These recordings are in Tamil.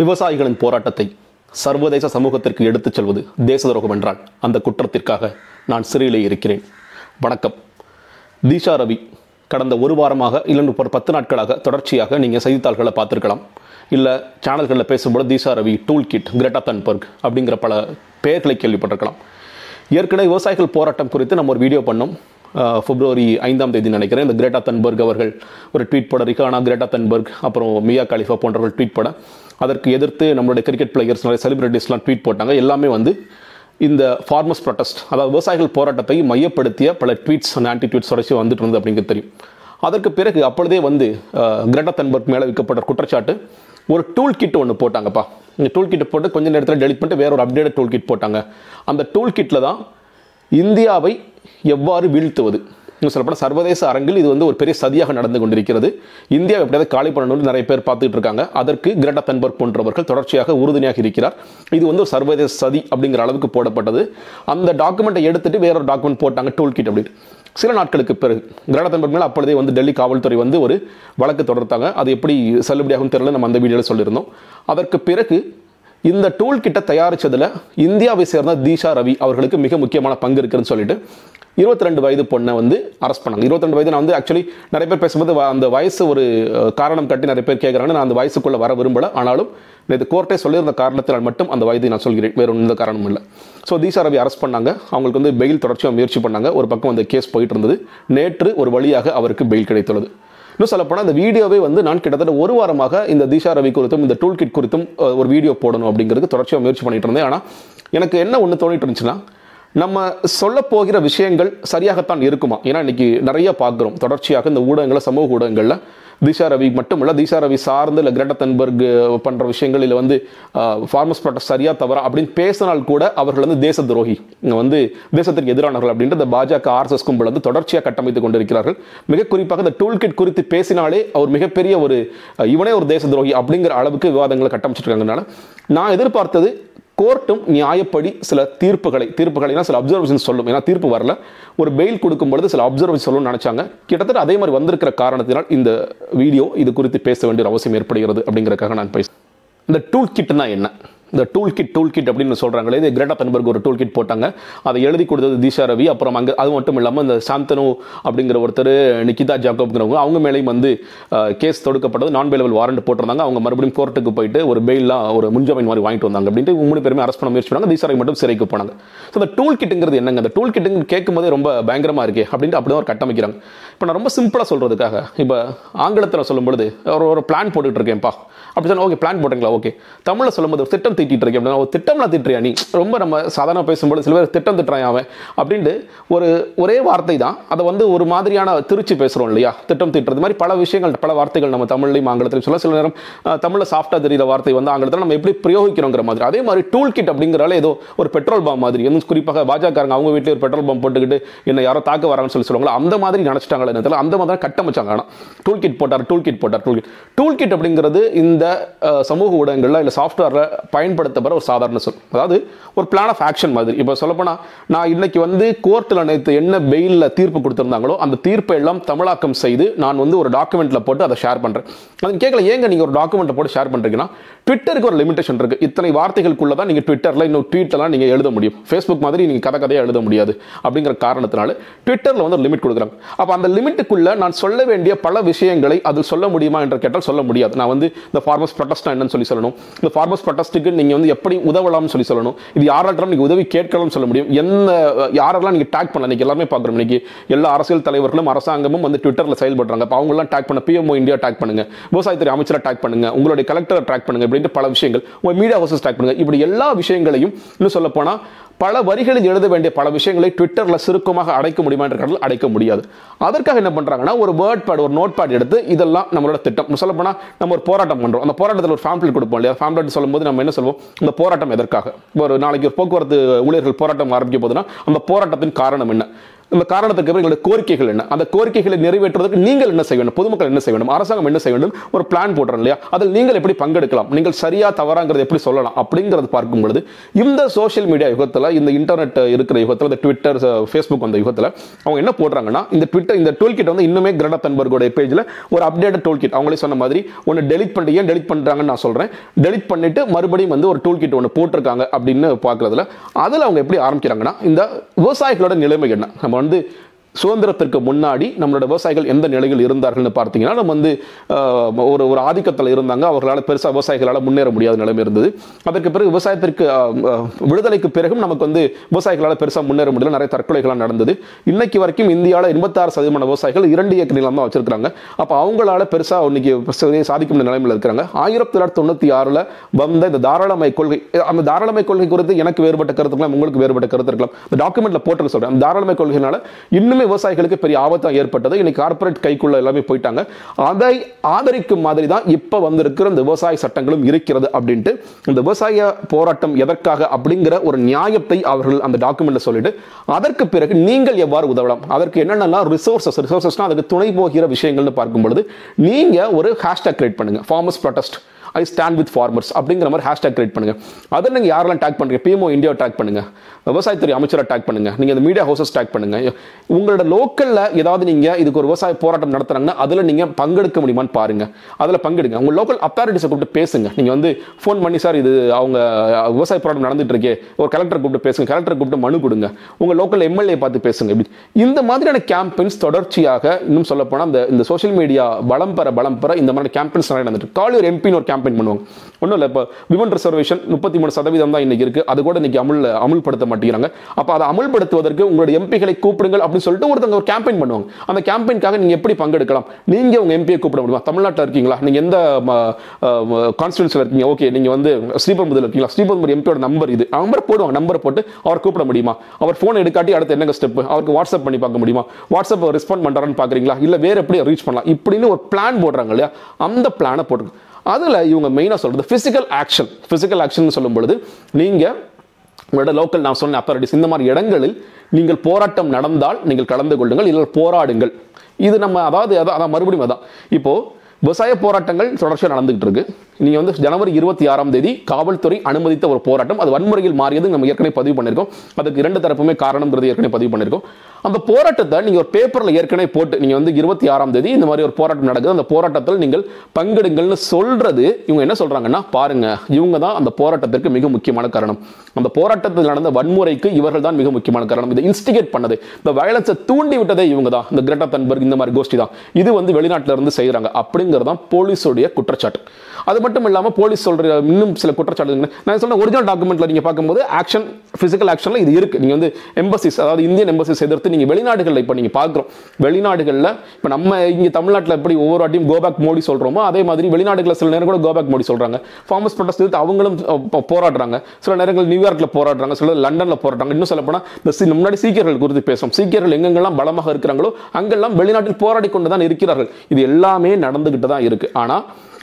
விவசாயிகளின் போராட்டத்தை சர்வதேச சமூகத்திற்கு எடுத்துச் செல்வது தேச துரோகம் என்றால் அந்த குற்றத்திற்காக நான் சிறையிலே இருக்கிறேன். வணக்கம். தீஷா ரவி கடந்த ஒரு வாரமாக இல்லை ஒரு பத்து நாட்களாக தொடர்ச்சியாக நீங்கள் செய்தித்தாள்களை பார்த்துருக்கலாம். இல்லை சேனல்களில் பேசும்போது Disha Ravi tool kit Greta Thunberg அப்படிங்கிற பல பெயர்களை கேள்விப்பட்டிருக்கலாம். ஏற்கனவே விவசாயிகள் போராட்டம் குறித்து நம்ம ஒரு வீடியோ பண்ணோம். பிப்ரவரி ஐந்தாம் தேதி நினைக்கிறேன். இந்த கிரேட்டா தன்பர்க் அவர்கள் ஒரு ட்வீட் போட ரிகானா கிரேட்டா தன்பர்க் அப்புறம் மியா காலிஃபா போன்றவர்கள் ட்வீட் போட அதற்கு எதிர்த்து நம்மளுடைய கிரிக்கெட் பிளேயர்ஸ் நிறைய செலிபிரிட்டிஸ்லாம் ட்வீட் போட்டாங்க. எல்லாமே வந்து இந்த ஃபார்மர்ஸ் ப்ரொட்டஸ்ட் அதாவது விவசாயிகள் போராட்டத்தை மையப்படுத்திய பல ட்வீட்ஸ் ஆன்டி ட்வீட்ஸ் தொடர்ச்சி வந்துட்டு இருந்தது அப்படிங்கிறது தெரியும். அதற்கு பிறகு அப்பொழுதே வந்து அஹ், கிரெட்டா தன்பர்க் மேலே விற்கப்பட்ட குற்றச்சாட்டு ஒரு டூல் கிட் ஒன்று போட்டாங்கப்பா. இந்த டூல் கிட்டை போட்டு கொஞ்ச நேரத்தில் டெலிட் பண்ணிட்டு வேற ஒரு அப்டேட் டூல் கிட் போட்டாங்க. அந்த டூல் கிட்டில் தான் இந்தியாவை எவ்வாறு வீழ்த்துவது? இன்னும் சொல்லப்போனால் சர்வதேச அரங்கில் இது வந்து ஒரு பெரிய சதியாக நடந்து கொண்டிருக்கிறது. இந்தியா எப்படியாவது காலி பண்ணணும்னு நிறைய பேர் பார்த்துட்டு இருக்காங்க. அதற்கு கிரேட்டா தன்பர்க் போன்றவர்கள் தொடர்ச்சியாக உறுதுணையாக இருக்கிறார். இது வந்து ஒரு சர்வதேச சதி அப்படிங்கிற அளவுக்கு போடப்பட்டது. அந்த டாக்குமெண்ட்டை எடுத்துட்டு வேற ஒரு டாக்குமெண்ட் போட்டாங்க டூல் கிட் அப்படின்னு சில நாட்களுக்கு பிறகு கிரேட்டா தன்பர்க் மேலே அப்பொழுதே வந்து டெல்லி காவல்துறை வந்து ஒரு வழக்கு தொடர்த்தாங்க. அது எப்படி செல்லுபடியாகும் தெரியல. நம்ம அந்த வீடியோவில் சொல்லியிருந்தோம். அதற்கு பிறகு இந்த டூல் கிட்ட தயாரித்ததில் இந்தியாவை சேர்ந்த தீஷா ரவி அவர்களுக்கு மிக முக்கியமான பங்கு இருக்குன்னு சொல்லிட்டு இருபத்தி ரெண்டு வயது பொண்ணை வந்து அரெஸ்ட் பண்ணாங்க. இருபத்தி ரெண்டு வயது நான் வந்து ஆக்சுவலி நிறைய பேர் பேசும்போது அந்த வயசு ஒரு காரணம் கட்டி நிறைய பேர் கேட்குறாங்க நான் அந்த வயசுக்குள்ள வர விரும்பல. ஆனாலும் நேற்று கோர்ட்டே சொல்லியிருந்த காரணத்தினால் மட்டும் அந்த வயதை நான் சொல்கிறேன். வேறு ஒன்றும் எந்த காரணமும் இல்லை. ஸோ தீசா ரவி அரெஸ்ட் பண்ணாங்க. அவங்களுக்கு வந்து பெயில் தொடர்ச்சியாக முயற்சி பண்ணாங்க. ஒரு பக்கம் அந்த கேஸ் போயிட்டு இருந்தது. நேற்று ஒரு வழியாக அவருக்கு பெயில் கிடைத்துள்ளது. இன்னும் சொல்லப்போனால் இந்த வீடியோவே வந்து நான் கிட்டத்தட்ட ஒரு வாரமாக இந்த தீஷா ரவி குறித்தும் இந்த டூல் கிட் குறித்தும் ஒரு வீடியோ போடணும் அப்படிங்கிறது தொடர்ச்சியாக முயற்சி பண்ணிட்டு இருந்தேன். ஆனால் எனக்கு என்ன ஒன்று தோணிட்டு இருந்துச்சுன்னா நம்ம சொல்ல போகிற விஷயங்கள் சரியாகத்தான் இருக்குமா? ஏன்னா இன்றைக்கி நிறைய பார்க்குறோம். தொடர்ச்சியாக இந்த ஊடகங்களில் சமூக ஊடகங்களில் தீஷா ரவி மட்டும் இல்லை தீஷா ரவி சார்ந்து இல்லை கிரெட்டா தன்பர்க் பண்ணுற விஷயங்கள் இல்லை வந்து ஃபார்மஸ் ப்ராடக்ட் சரியா தவறா அப்படின்னு பேசினால் கூட அவர்கள் வந்து தேச துரோகி. இங்கே வந்து தேசத்திற்கு எதிரானவர்கள் அப்படின்ற பாஜக ஆர்எஸ்எஸ் கும்பல் வந்து தொடர்ச்சியாக கட்டமைத்துக் கொண்டிருக்கிறார்கள். மிக குறிப்பாக இந்த டூல் கிட் குறித்து பேசினாலே அவர் மிகப்பெரிய ஒரு இவனே ஒரு தேச துரோகி அப்படிங்கிற அளவுக்கு விவாதங்களை கட்டமைச்சிருக்காங்கனால நான் எதிர்பார்த்தது கோர்ட்டும் நியாயப்படி சில தீர்ப்புகளை தீர்ப்புகளைனா சில அப்சர்வேஷன் சொல்லும். ஏன்னா தீர்ப்பு வரல. ஒரு பெயில் கொடுக்கும் பொழுது சில அப்சர்வேஷன் சொல்லணும்னு நினைச்சாங்க. கிட்டத்தட்ட அதே மாதிரி வந்திருக்கிற காரணத்தினால் இந்த வீடியோ இது குறித்து பேச வேண்டிய அவசியம் ஏற்படுகிறது அப்படிங்கிறக்காக நான் பேச இந்த டூல் கிட்னா என்ன? இந்த டூல் கிட் டூல் கிட் அப்படின்னு சொல்கிறாங்களே இது கிரேட்டா பென்பர்க் ஒரு டூல் கிட் போட்டாங்க. அதை எழுதி கொடுத்தது தீஷா ரவி அப்புறம் அங்கே அது மட்டும் இல்லாமல் இந்த சாந்தனு அப்படிங்கிற ஒருத்தர் நிக்கிதா ஜாக்கோப்ங்கிறவங்க அவங்க மேலேயும் வந்து கேஸ் தொடுக்கப்பட்டது நான் பெயிலபிள் வாரண்ட் போட்டிருந்தாங்க. அவங்க மறுபடியும் கோர்ட்டுக்கு போயிட்டு ஒரு பெயிலாக ஒரு முன்ஜாமீன் மாதிரி வாங்கிட்டு வந்தாங்க அப்படின்ட்டு மூணு பேருமே அரெஸ்ட் பண்ண முயற்சி பண்ணாங்க. தீஷா ரவி மட்டும் சிறைக்கு போனாங்க. ஸோ இந்த டூல் கிட்டுங்கிறது என்னங்க? அந்த டூல் கிட்டுங்க கேட்கும்போதே ரொம்ப பயங்கரமாக இருக்கே அப்படின்ட்டு அப்படி தான் ஒரு கட்டமைக்கிறாங்க. இப்போ நான் ரொம்ப சிம்பிளாக சொல்கிறதுக்காக இப்போ ஆங்கிலத்தில் சொல்லும்பொழுது ஒரு ஒரு பிளான் போட்டுட்டு இருக்கேன்ப்பா. அப்படி சொன்னால் ஓகே பிளான் போட்டுங்களா? ஓகே தமிழில் சொல்லும்போது ஒரு திட்டம் தீட்டிட்டு இருக்கேன் அப்படின்னா ஒரு திட்டம்லாம் திட்டுறியா நீ? ரொம்ப நம்ம சாதாரண பேசும்போது சில பேர் திட்டம் திட்டுறான் அவன் அப்படின்ட்டு ஒரு ஒரே வார்த்தை தான் அதை வந்து ஒரு மாதிரியான திருச்சி பேசுகிறோம் இல்லையா? திட்டம் திட்டுறது மாதிரி பல விஷயங்கள் பல வார்த்தைகள் நம்ம தமிழ்லையும் ஆங்கிலத்திலும் சொல்ல சில நேரம் தமிழில் தமிழ்ல சாஃப்டாக தெரியுற வார்த்தை வந்து ஆங்கிலத்தில் நம்ம எப்படி பிரயோகிக்கிறோங்கிற மாதிரி. அதே மாதிரி டூல் கிட் அப்படிங்கிறால ஏதோ ஒரு பெட்ரோல் பாம் மாதிரி இன்னும் குறிப்பாக பாஜகக்காரங்க அவங்க வீட்டில் ஒரு பெட்ரோல் பம்ப் போட்டுக்கிட்டு என்ன யாரோ தாக்க வராங்கன்னு சொல்லி சொல்லுவாங்களோ அந்த மாதிரி நினச்சிட்டாங்களே என்ன அந்த மாதிரி கட்டமைச்சாங்க ஆனால் டூல் கிட் போட்டார் டூல் கிட் போட்டார் டூல் கிட் டூல் கிட் அப்படிங்கிறது இந்த சமூக ஊடகங்களில் இல்லை சாஃப்ட்வேரில் பயன்படுத்தப்படுற ஒரு சாதாரண சொல். அதாவது ஒரு பிளான் ஆஃப் ஆக்ஷன் மாதிரி. இப்போ சொல்லப்போனால் நான் இன்னைக்கு வந்து கோர்ட்டில் நேற்று என்ன பெயிலில் தீர்ப்பு கொடுத்துருந்தாங்களோ அந்த தீர்ப்பை எல்லாம் தமிழாக்கம் செய்து நான் வந்து ஒரு டாக்குமெண்ட்டில் போட்டு அதை ஷேர் பண்ணுறேன் அது கேட்கல ஏங்க நீங்கள் ஒரு டாக்குமெண்ட்டை போட்டு ஷேர் பண்ணுறீங்கன்னா ட்விட்டருக்கு ஒரு லிமிடேஷன் இருக்குது இத்தனை வார்த்தைகளுக்குள்ள தான் நீங்கள் ட்விட்டரில் இன்னும் ட்வீட்டெல்லாம் நீங்கள் எழுத முடியும். ஃபேஸ்புக் மாதிரி நீங்கள் கதை கதையாக எழுத முடியாது அப்படிங்கிற காரணத்தினால ட்விட்டரில் வந்து ஒரு லிமிட் கொடுக்குறாங்க. அப்போ அந்த லிமிட்டுக்குள்ளே நான் சொல்ல வேண்டிய பல விஷயங்களை அது சொல்ல முடியுமா என்று கேட்டால் சொல்ல முடியாது. நான் வந்து இந்த ஃபார்மஸ் ப்ரொட்டஸ்ட் என்னன்னு சொல்லி சொல்லணும். இந்த ஃபார்மஸ் ப்ரொட்டஸ்ட்டுக்கு நீங்கள் வந்து எப்படி உதவலாம்னு சொல்லி சொல்லணும். இது யாராட்டம் நீங்கள் உதவி கேட்கலாம்னு சொல்ல முடியும். என்ன யாரெல்லாம் நீங்கள் டேக் பண்ணலாம் இன்றைக்கி எல்லாமே பார்க்குறோம். இன்றைக்கி எல்லா அரசியல் தலைவர்களும் அரசாங்கமும் வந்து ட்விட்டரில் செயல்படுறாங்க. அப்போ அவங்களாம் டேக் பண்ண பிஎம்ஓ இந்தியா டேக் பண்ணுங்க. விவசாயத்துறை அமைச்சரை டேக் பண்ணுங்க. உங்களுடைய கலெக்டரை டேக் பண்ணுங்கள் அப்படின்ட்டு பல விஷயங்கள். உங்கள் மீடியா ஹவுசஸ் டேக் பண்ணுங்கள் இப்படி எல்லா விஷயங்களையும் இன்னும் சொல்லப்போனால் பல வரிகளில் எழுத வேண்டிய பல விஷயங்களை ட்விட்டரில் சுருக்கமாக அடைக்க முடியுமா என்ற கடல் அடைக்க முடியாது. அதற்காக என்ன பண்றாங்கன்னா ஒரு வேர்ட் பேட் ஒரு நோட் பேட் எடுத்து இதெல்லாம் நம்மளோட திட்டம். சொல்ல போனால் நம்ம ஒரு போராட்டம் பண்ணுறோம் அந்த போராட்டத்தில் ஒரு ஃபேம்ப்ளெட் கொடுப்போம் இல்லையா? ஃபேம்ப்ளெட் சொல்லும்போது நம்ம என்ன சொல்லுவோம் இந்த போராட்டம் எதற்காக? ஒரு நாளைக்கு ஒரு போக்குவரத்து ஊழியர்கள் போராட்டம் ஆரம்பிக்கும் போதுன்னா அந்த போராட்டத்தின் காரணம் என்ன? நம்ம காரணத்துக்கு பிறகு எங்களுடைய கோரிக்கைகள் என்ன? அந்த கோரிக்கைகளை நிறைவேற்றுவதற்கு நீங்கள் என்ன செய்ய வேண்டும்? பொதுமக்கள் என்ன செய்ய வேண்டும்? அரசாங்கம் என்ன செய்ய வேண்டும்? ஒரு பிளான் போடுறோம் இல்லையா? அதில் நீங்கள் எப்படி பங்கெடுக்கலாம்? நீங்கள் சரியா தவறாங்கிறது எப்படி சொல்லலாம்? அப்படிங்கிறது பார்க்கும் பொழுது இந்த சோஷியல் மீடியா யுகத்தில் இந்த இன்டர்நெட் இருக்கிற யுகத்தில் இந்த ட்விட்டர் ஃபேஸ்புக் அந்த யுகத்தில் அவங்க என்ன போடுறாங்கன்னா இந்த ட்விட்டர் இந்த டூல் கிட் வந்து இன்னுமே கிரடா தன்பர்கோட பேஜில் ஒரு அப்டேட் டூல் கிட் அவங்களே சொன்ன மாதிரி ஒன்று டெலிட் பண்ணிட்டு ஏன் டெலிட் பண்ணுறாங்கன்னு நான் சொல்கிறேன் டெலிட் பண்ணிட்டு மறுபடியும் வந்து ஒரு டூல் கிட் ஒன்று போட்டிருக்காங்க அப்படின்னு பார்க்குறதுல அதில் அவங்க எப்படி ஆரம்பிக்கிறாங்கன்னா இந்த விவசாயிகளோட நிலைமை என்ன? நம்ம வந்து சுதந்திரத்திற்கு முன்னாடி நம்மளோட விவசாயிகள் எந்த நிலையில் இருந்தார்கள்னு பார்த்தீங்கன்னா நம்ம வந்து ஒரு ஒரு ஆதிக்கத்தில் இருந்தாங்க. அவர்களால் பெருசாக விவசாயிகளால் முன்னேற முடியாத நிலைமை இருந்தது. அதற்கு பிறகு விவசாயத்திற்கு விடுதலைக்கு பிறகும் நமக்கு வந்து விவசாயிகளால் பெருசாக முன்னேற முடியல. நிறைய தற்கொலைகள்லாம் நடந்தது. இன்னைக்கு வரைக்கும் இந்தியாவில் எண்பத்தாறு சதவீதமான விவசாயிகள் இரண்டு ஏக்கர் நிலம் தான் வச்சிருக்காங்க அப்போ அவங்களால பெருசாக இன்னைக்கு சாதிக்க முடிய நிலைமையில் இருக்கிறாங்க. ஆயிரத்தி தொள்ளாயிரத்தி தொண்ணூற்றி ஆறில் வந்த இந்த தாராளமய கொள்கை அந்த தாராளமய கொள்கை குறித்து எனக்கு வேறுபட்ட கருத்துக்கலாம் உங்களுக்கு வேறுபட்ட கருத்து இருக்கலாம் இந்த டாக்குமெண்ட்ல போட்டு சொல்கிறேன் அந்த தாராளமய கொள்கைனால இன்னுமே விவசாயிகளுக்கு பெரிய ஆபத்தா ஏற்பட்டது இன்னைக்கு கார்ப்பரேட் கைக்குள்ள எல்லாமே போயிட்டாங்க. அதை ஆதரிக்கும் மாதிரி தான் இப்போ வந்திருக்கிற இந்த விவசாய சட்டங்களும் இருக்கிறது அப்படின்ட்டு இந்த விவசாய போராட்டம் எதற்காக அப்படிங்கிற ஒரு நியாயத்தை அவர்கள் அந்த டாக்குமெண்ட்ல சொல்லிட்டு அதற்கு பிறகு நீங்கள் எவ்வாறு உதவலாம்? அதற்கு என்னென்னலாம் ரிசோர்சஸ் ரிசோர்சஸ்னா அதுக்கு துணை போகிற விஷயங்கள்னு பார்க்கும் பொழுது நீங்க ஒரு ஹேஷ்டாக் கிரியேட் பண்ணுங்க. Farmers protest I stand with farmers அப்படிங்கிற மாதிரி ஹேஷ்டாக் கிரியேட் பண்ணுங்க. அதில் நீங்கள் யாரெல்லாம் டேக் பண்ணுறீங்க பிஎம்ஓ இந்தியாவை டேக் பண்ணுங்க. விவசாயத்துறை அமைச்சரை டேக் பண்ணுங்க. நீங்கள் இந்த மீடியா ஹவுசஸ் டேக் பண்ணுங்க. உங்களோட லோக்கலில் ஏதாவது நீங்கள் இதுக்கு ஒரு விவசாய போராட்டம் நடத்துகிறாங்கன்னா அதில் நீங்கள் பங்கெடுக்க முடியுமான்னு பாருங்கள் அதில் பங்கெடுங்க. உங்கள் லோக்கல் அத்தாரிட்டிஸை கூப்பிட்டு பேசுங்க. நீங்கள் வந்து ஃபோன் பண்ணி சார் இது அவங்க விவசாய போராட்டம் நடந்துட்டு இருக்கே. ஒரு கலெக்டர் கூப்பிட்டு பேசுங்க. கலெக்டர் கூப்பிட்டு மனு கொடுங்க. உங்கள் லோக்கல் எம்எல்ஏ பார்த்து பேசுங்க. இப்படி. இந்த மாதிரியான கேம்பெயின்ஸ் தொடர்ச்சியாக இன்னும் சொல்லப்போனால் இந்த இந்த சோஷியல் மீடியா பலம் பெற பலம் பெற இந்த மாதிரி கேம்பெயின்ஸ் நிறைய நடந்துட்டு கால் ஒரு எம்பின்னு ஒரு கேம்பெயின் பண்ணுவாங்க. ஒன்றும் இல்லை இப்போ விமன் ரிசர்வேஷன் முப்பத்தி மூணு சதவீதம் தான் இன்னைக்கு இருக்கு. அது கூட இன்னைக்கு அமுல் அமுல்படுத்த மாட்டேங்கிறாங்க. அப்போ அதை அமுல்படுத்துவதற்கு உங்களுடைய எம்பிகளை கூப்பிடுங்கள் அப்படின்னு சொல்லிட்டு ஒருத்தங்க ஒரு கேம்பெயின் பண்ணுவாங்க. அந்த கேம்பெயினுக்காக நீங்க எப்படி பங்கெடுக்கலாம்? நீங்க உங்க எம்பியை கூப்பிட முடியுமா? தமிழ்நாட்டில் இருக்கீங்களா? நீங்க எந்த கான்ஸ்டியூன்சியில் இருக்கீங்க? ஓகே நீங்க வந்து ஸ்ரீபெரும்புதூர் இருக்கீங்களா? ஸ்ரீபெரும்புதூர் எம்பியோட நம்பர் இது. நம்பர் போடுவாங்க. நம்பரை போட்டு அவர் கூப்பிட முடியுமா? அவர் ஃபோன் எடுக்காட்டி அடுத்து என்னங்க ஸ்டெப் அவருக்கு வாட்ஸ்அப் பண்ணி பார்க்க முடியுமா? வாட்ஸ்அப் ரெஸ்பாண்ட் பண்றாருன்னு பார்க்குறீங்களா இல்ல வேற எப்படி ரீச் பண்ணலாம்? இப்படின்னு ஒரு பிளான் போடுறாங்க இல்லையா? அந்த பிளானை போட்டு அதுல இவங்க மெயினா சொல்றது பிசிக்கல் ஆக்ஷன் பிசிக்கல் ஆக்ஷன் சொல்லும் பொழுது நீங்க உங்களோட லோக்கல் நான் சொன்ன அத்தாரிட்டிஸ் இந்த மாதிரி இடங்களில் நீங்கள் போராட்டம் நடந்தால் நீங்கள் கலந்து கொள்ளுங்கள் இல்லை போராடுங்கள். இது நம்ம அதாவது அதான் அதான் மறுபடியும் அதான். இப்போ விவசாய போராட்டங்கள் தொடர்ச்சியாக நடந்துகிட்டு இருக்கு நீங்கள் வந்து ஜனவரி இருபத்தி ஆறாம் தேதி காவல்துறை அனுமதித்த ஒரு போராட்டம் அது வன்முறையில் மாறியது நம்ம ஏற்கனவே பதிவு பண்ணியிருக்கோம். அதுக்கு இரண்டு தரப்புமே காரணம்ங்கிறது ஏற்கனவே பதிவு பண்ணியிருக்கோம். அந்த போராட்டத்தை நீங்கள் ஒரு பேப்பரில் ஏற்கனவே போட்டு நீங்கள் வந்து இருபத்தி ஆறாம் தேதி இந்த மாதிரி ஒரு போராட்டம் நடக்குது. அந்த போராட்டத்தில் நீங்கள் பங்கெடுங்கள்னு சொல்கிறது இவங்க என்ன சொல்கிறாங்கன்னா பாருங்க இவங்க தான் அந்த போராட்டத்திற்கு மிக முக்கியமான காரணம். அந்த போராட்டத்தில் நடந்த வன்முறைக்கு இவர்கள் தான் மிக முக்கியமான காரணம். இதை இன்ஸ்டிகேட் பண்ணது. இந்த வயலன்ஸை தூண்டி விட்டதே இவங்க தான். இந்த கிரேட்டா தன்பர்க் இந்த மாதிரி கோஷ்டி தான். இது வந்து வெளிநாட்டில இருந்து செய்யறாங்க அப்படிங்கிறது தான் போலீஸோடைய குற்றச்சாட்டு. அது மட்டும் இல்லாமல் போலீஸ் சொல்கிற இன்னும் சில குற்றச்சாட்டு நான் சொன்ன ஒரிஜினல் டாக்குமெண்ட்டில் நீங்கள் பார்க்கும்போது ஆக்ஷன் ஃபிசிக்கல் ஆக்ஷனில் இது இருக்குது நீங்கள் வந்து எம்பசிஸ் அதாவது இந்தியன் எம்பசிஸ் எதிர்த்து நீங்கள் வெளிநாடுகளில் இப்போ நீங்கள் பார்க்குறோம். வெளிநாடுகளில் இப்போ நம்ம இங்கே தமிழ்நாட்டில் எப்படி ஒவ்வொரு வாட்டியும் கோபேக் மோடி சொல்கிறோமோ அதே மாதிரி வெளிநாடுகளில் சில நேரம் கூட கோபேக் மோடி சொல்கிறாங்க ஃபார்மஸ் ப்ரொடெஸ்ட் எதிர்த்து அவங்களும் போராடுறாங்க. சில நேரங்கள் நியூயார்க்கில் போராடுறாங்க சில லண்டனில் போராடுறாங்க. இன்னும் சொல்ல போனா இந்த முன்னாடி சீக்கியர்கள் குறித்து பேசும் சீக்கியர்கள் எங்கெங்கெல்லாம் பலமாக இருக்கிறாங்களோ அங்கெல்லாம் வெளிநாட்டில் போராடி கொண்டு தான் இருக்கிறார்கள். இது எல்லாமே நடந்து கிட்ட தான் இருக்கு. ஆனா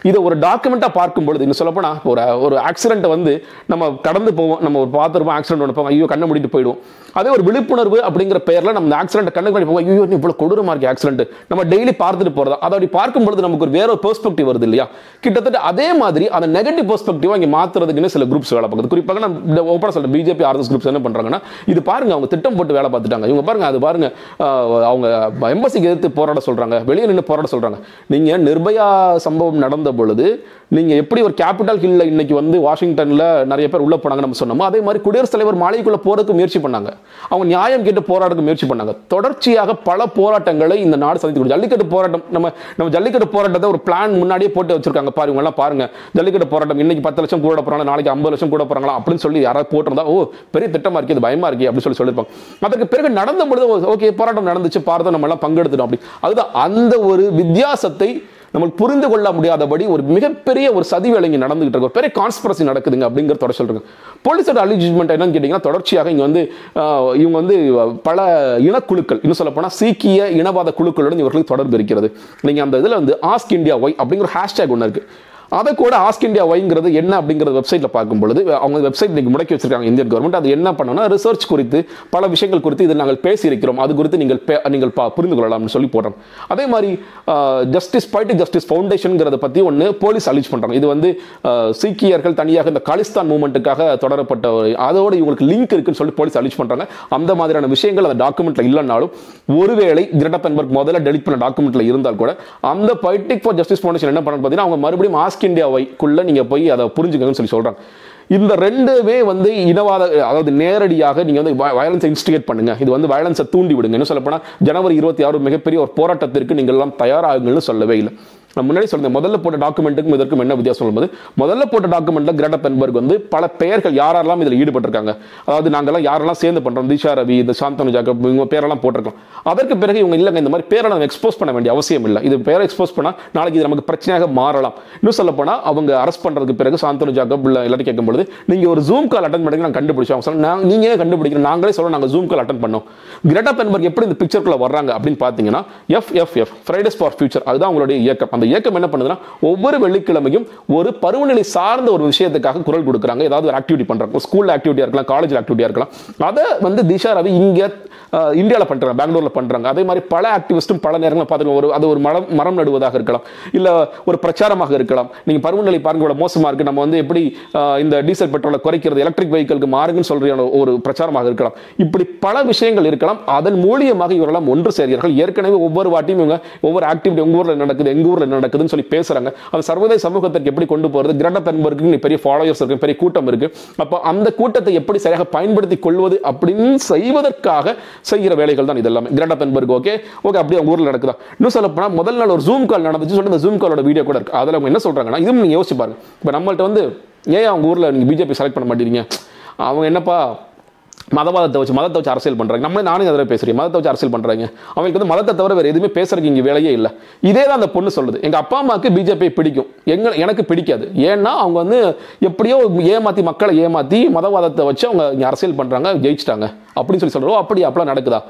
இதை ஒரு டாக்குமெண்ட்டாக பார்க்கும் பொழுது இன்னும் சொல்லப்போனா ஒரு ஒரு ஆக்சிடென்ட்டை வந்து நம்ம கடந்து போவோம் நம்ம ஒரு பார்த்துருப்போம் ஆக்சிடென்ட் ஒன்று போவோம் ஐயோ கண்ணை முடிட்டு போயிடுவோம். அதே ஒரு விழிப்புணர்வு அப்படிங்கிற பேரில் நம்ம ஆக்சிடென்ட் கண்ணு முன்னாடி போவோம் ஐயோ இவ்வளோ கொடூரமாக இருக்கு ஆக்சிடென்ட் நம்ம டெய்லி பார்த்துட்டு போகிறதா அதை அப்படி பார்க்கும் பொழுது நமக்கு ஒரு வேற ஒரு பெர்ஸ்பெக்டிவ் வருது இல்லையா? கிட்டத்தட்ட அதே மாதிரி அந்த நெகட்டிவ் பெர்ஸ்பெக்டிவாக இங்கே மாற்றுறதுக்குன்னு சில குரூப்ஸ் வேலை பார்க்குது. குறிப்பாக நான் ஓப்பனாக சொல்கிறேன் பிஜேபி ஆர்எஸ் குரூப்ஸ் என்ன பண்ணுறாங்கன்னா இது பாருங்க அவங்க திட்டம் போட்டு வேலை பார்த்துட்டாங்க. இவங்க பாருங்க அது பாருங்க அவங்க எம்பசிக்கு எதிர்த்து போராட சொல்கிறாங்க வெளியே நின்று போராட சொல்கிறாங்க நீங்கள் நிர்பயா சம்பவம் நடந்த பொழுது நீங்க எப்படி ஒரு கேபிட்டல் ஹில்ல இன்னைக்கு வந்து வாஷிங்டன்ல நிறைய பேர் உள்ள போனாங்க நம்ம சொன்னோமோ அதே மாதிரி குடியரசுத் தலைவர் மாளிகைக்குள்ள போறதுக்கு முயற்சி பண்ணாங்க. அவங்க நியாயம் கேட்டு போராடுறதுக்கு முயற்சி பண்ணாங்க. தொடர்ச்சியாக பல போராட்டங்களை இந்த நாடு சந்தித்து ஜல்லிக்கட்டு போராட்டம் நம்ம நம்ம ஜல்லிக்கட்டு போராட்டத்தை ஒரு பிளான் முன்னாடியே போட்டு வச்சிருக்காங்க. பாருங்க எல்லாம் பாருங்க. ஜல்லிக்கட்டு போராட்டம் இன்னைக்கு பத்து லட்சம் கூட போறாங்க நாளைக்கு ஐம்பது லட்சம் கூட போறாங்களா அப்படின்னு சொல்லி யாராவது போட்டிருந்தா ஓ பெரிய திட்டமா இருக்கு இது பயமா இருக்கு அப்படின்னு சொல்லி சொல்லியிருப்பாங்க அதற்கு பிறகு நடந்த பொழுது ஓகே போராட்டம் நடந்துச்சு பார்த்தோம் நம்ம எல்லாம் பங்கெடுத்துட்டோம் அப்படி. அதுதான் அந்த ஒரு வித்தியாசத்தை நம்ம புரிந்து கொள்ள முடியாதபடி ஒரு மிகப்பெரிய ஒரு சதி வேலைங்க நடந்துகிட்டு இருக்கு. ஒரு பெரிய கான்ஸ்பிரசி நடக்குதுங்க அப்படிங்கிற தொடர் சொல்றாங்க போலீஸோட அலிஜ்மெண்ட் என்னன்னு கேட்டீங்கன்னா தொடர்ச்சியாக இங்க வந்து இவங்க வந்து பல இனக்குழுக்கள் இன்னும் சொல்ல சீக்கிய இனவாத குழுக்களுடன் இவர்களுக்கு தொடர்பு இருக்கிறது. நீங்க அந்த இதுல வந்து ஆஸ்க் இந்தியா ஒய் அப்படிங்கிற ஹேஷ்டேக் ஒன்று இருக்கு. அதை கூட ஆஸ்க் இந்தியா ஒய்ங்கிறது என்ன அப்படிங்கிறது வெப்சைட்டில் பார்க்கும் பொழுது அவங்க வெப்சைட் இன்னைக்கு முடக்கி வச்சிருக்காங்க இந்தியன் கவர்மெண்ட் அது என்ன பண்ணணும்னா ரிசர்ச் குறித்து பல விஷயங்கள் குறித்து இதில் நாங்கள் பேசியிருக்கிறோம். அது குறித்து நீங்கள் பே- நீங்கள் பா- புரிந்து கொள்ளலாம்னு சொல்லி போடுறோம். அதே மாதிரி ஜஸ்டிஸ் பாய்டி ஜஸ்டிஸ் ஃபவுண்டேஷனுங்கிறத பற்றி ஒன்று போலீஸ் அலீச் பண்ணுறாங்க இது வந்து சீக்கியர்கள் தனியாக இந்த காலிஸ்தான் மூமெண்ட்டுக்காக தொடரப்பட்ட ஒரு- அதோட இவங்களுக்கு லிங்க் இருக்குன்னு சொல்லி போலீஸ் அலீச் பண்ணுறாங்க அந்த மாதிரியான விஷயங்கள் அந்த டாக்குமெண்ட்டில் இல்லைனாலும் ஒருவேளை கிரேட்டா முதல்ல டெலிட் பண்ண டாக்குமெண்ட்ல இருந்தால் கூட அந்த பைட்டிக் ஃபார் ஜஸ்டிஸ் ஃபவுண்டேஷன் என்ன பண்ணுறது பார்த்தீங்கன்னா அவங்க மறுபடியும் ஆஸ்க் இந்தியாவைக்குள்ளே நீங்க போய் அதை புரிஞ்சுக்கங்கன்னு சொல்லி சொல்றாங்க. இந்த ரெண்டுமே வந்து இனவாத அதாவது நேரடியாக நீங்கள் வந்து வயலன்ஸை இன்ஸ்டிகேட் பண்ணுங்க. இது வந்து வயலன்ஸை தூண்டி விடுங்க என்ன சொல்லப்போனால் ஜனவரி இருபத்தி ஆறு மிகப்பெரிய ஒரு போராட்டத்திற்கு நீங்கள் எல்லாம் தயாராகுங்கள்னு சொல்லவே இல்லை. நான் முன்னாடி சொன்னேன் முதல்ல போட்ட டாக்குமெண்ட்டுக்கும் இதற்கும் என்ன வித்தியாசம் சொல்லும்போது முதல்ல போட்ட டாக்குமெண்ட்டில் கிரேட்டர் பென்பர்க் வந்து பல பெயர்கள் யாரெல்லாம் இதில் ஈடுபட்டிருக்காங்க. அதாவது நாங்கள்லாம் யாரெல்லாம் சேர்ந்து பண்ணுறோம் திஷா ரவி இந்த சாந்தனு ஜாக்கப் இவங்க பேரெல்லாம் போட்டிருக்கலாம். அதற்கு பிறகு இவங்க இல்லைங்க இந்த மாதிரி பேரை நம்ம எக்ஸ்போஸ் பண்ண வேண்டிய அவசியம் இல்லை. இது பேரை எக்ஸ்போஸ் பண்ணால் நாளைக்கு இது நமக்கு பிரச்சனையாக மாறலாம். இன்னும் சொல்ல அவங்க அரெஸ்ட் பண்ணுறதுக்கு பிறகு சாந்தனு ஜாக்கப் இல்லை எல்லாத்தையும் கேட்கும் நீங்கள் ஒரு ஜூம் கால் அட்டன் பண்ணி நான் கண்டுபிடிச்சோம் அவங்க சொன்னாங்க, "நான் நீங்களே கண்டுபிடிக்கிறோம் நாங்களே சொல்ல நாங்கள் ஜூம் கால் அட்டன் பண்ணோம். கிரேட்டர் பென்பர்க் எப்படி இந்த பிக்சருக்குள்ளே வர்றாங்க அப்படின்னு பார்த்தீங்கன்னா F F F Fridays for future அதுதான் அவங்களுடைய இயக்கம். அந்த இயக்கம் என்ன பண்ணுதுன்னா ஒவ்வொரு வெள்ளிக்கிழமையும் ஒரு பருவநிலை சார்ந்த ஒரு விஷயத்துக்காக குரல் கொடுக்குறாங்க. ஏதாவது ஒரு ஆக்டிவிட்டி பண்றாங்க. ஸ்கூலில் ஆக்டிவிட்டியாக இருக்கலாம் காலேஜ் ஆக்டிவிட்டியாக இருக்கலாம். அதை வந்து திஷா ரவி இங்கே இந்தியாவில் பண்ணுறாங்க பண்றாங்க பண்ணுறாங்க அதே மாதிரி பல ஆக்டிவிஸ்ட்டும் பல நேரங்களில் பார்த்துருக்கோம் ஒரு அது ஒரு மரம் மரம் நடுவதாக இருக்கலாம். இல்ல ஒரு பிரச்சாரமாக இருக்கலாம். நீங்க பருவநிலை பாருங்க இவ்வளோ மோசமா இருக்கு. நம்ம வந்து எப்படி இந்த டீசல் பெட்ரோலை குறைக்கிறது எலக்ட்ரிக் வெஹிக்கிளுக்கு மாறுங்கன்னு சொல்கிற ஒரு பிரச்சாரமாக இருக்கலாம். இப்படி பல விஷயங்கள் இருக்கலாம். அதன் மூலியமாக இவரெல்லாம் ஒன்று சேர்கிறார்கள். ஏற்கனவே ஒவ்வொரு வாட்டியும் இவங்க ஒவ்வொரு ஆக்டிவிட்டி உங்க ஊரில் நடக்குது எங்க ஊர்ல நடக்குதுன்னு சொல்லி பேசுறாங்க. அது சர்வதேச சமூகத்திற்கு எப்படி கொண்டு போகிறது கிரேட்டா தன்பர்க்கு பெரிய ஃபாலோயர்ஸ் இருக்கு பெரிய கூட்டம் இருக்கு. அப்போ அந்த கூட்டத்தை எப்படி சரியாக பயன்படுத்தி கொள்வது அப்படின்னு செய்வதற்காக செய்கிற வேலைகள் தான் இதெல்லாமே. கிரேட்டா தன்பர்க் ஓகே ஓகே அப்படியே அவங்க ஊரில் நடக்குதா? இன்னும் சொல்ல போனால் முதல் நாள் ஒரு ஜூம் கால் நடந்துச்சு சொல்லி அந்த ஜூம் காலோட வீடியோ கூட இருக்குது அதில் அவங்க என்ன சொல்றாங்கன்னா இதுவும் நீங்க யோசிச்சு பாருங்க. இப்போ நம்மள்ட்ட வந்து ஏன் அவங்க ஊர்ல நீங்கள் பிஜேபி செலக்ட் பண்ண மாட்டேறீங்க அவங்க என்னப்பா மதவாதத்தை வச்சு மதத்தை வச்சு அரசியல் பண்ணுறாங்க நம்மளே நானும் அதில் பேசுகிறேன் மதத்தை வச்சு அரசியல் பண்ணுறாங்க அவங்களுக்கு வந்து மதத்தை தவிர வேறு எதுவுமே பேசுறதுக்கு இங்கே வேலையே இல்லை. இதே தான் அந்த பொண்ணு சொல்லுது. எங்கள் அப்பா அம்மாவுக்கு பிஜேபி பிடிக்கும். எங்க எனக்கு பிடிக்காது. ஏன்னா அவங்க வந்து எப்படியோ ஏமாற்றி மக்களை ஏமாற்றி மதவாதத்தை வச்சு அவங்க இங்கே அரசியல் பண்ணுறாங்க ஜெயிச்சிட்டாங்க. அப்படின்னு சொல்லி சொல்கிறோம் அப்படி அப்படிலாம் நடக்குதா?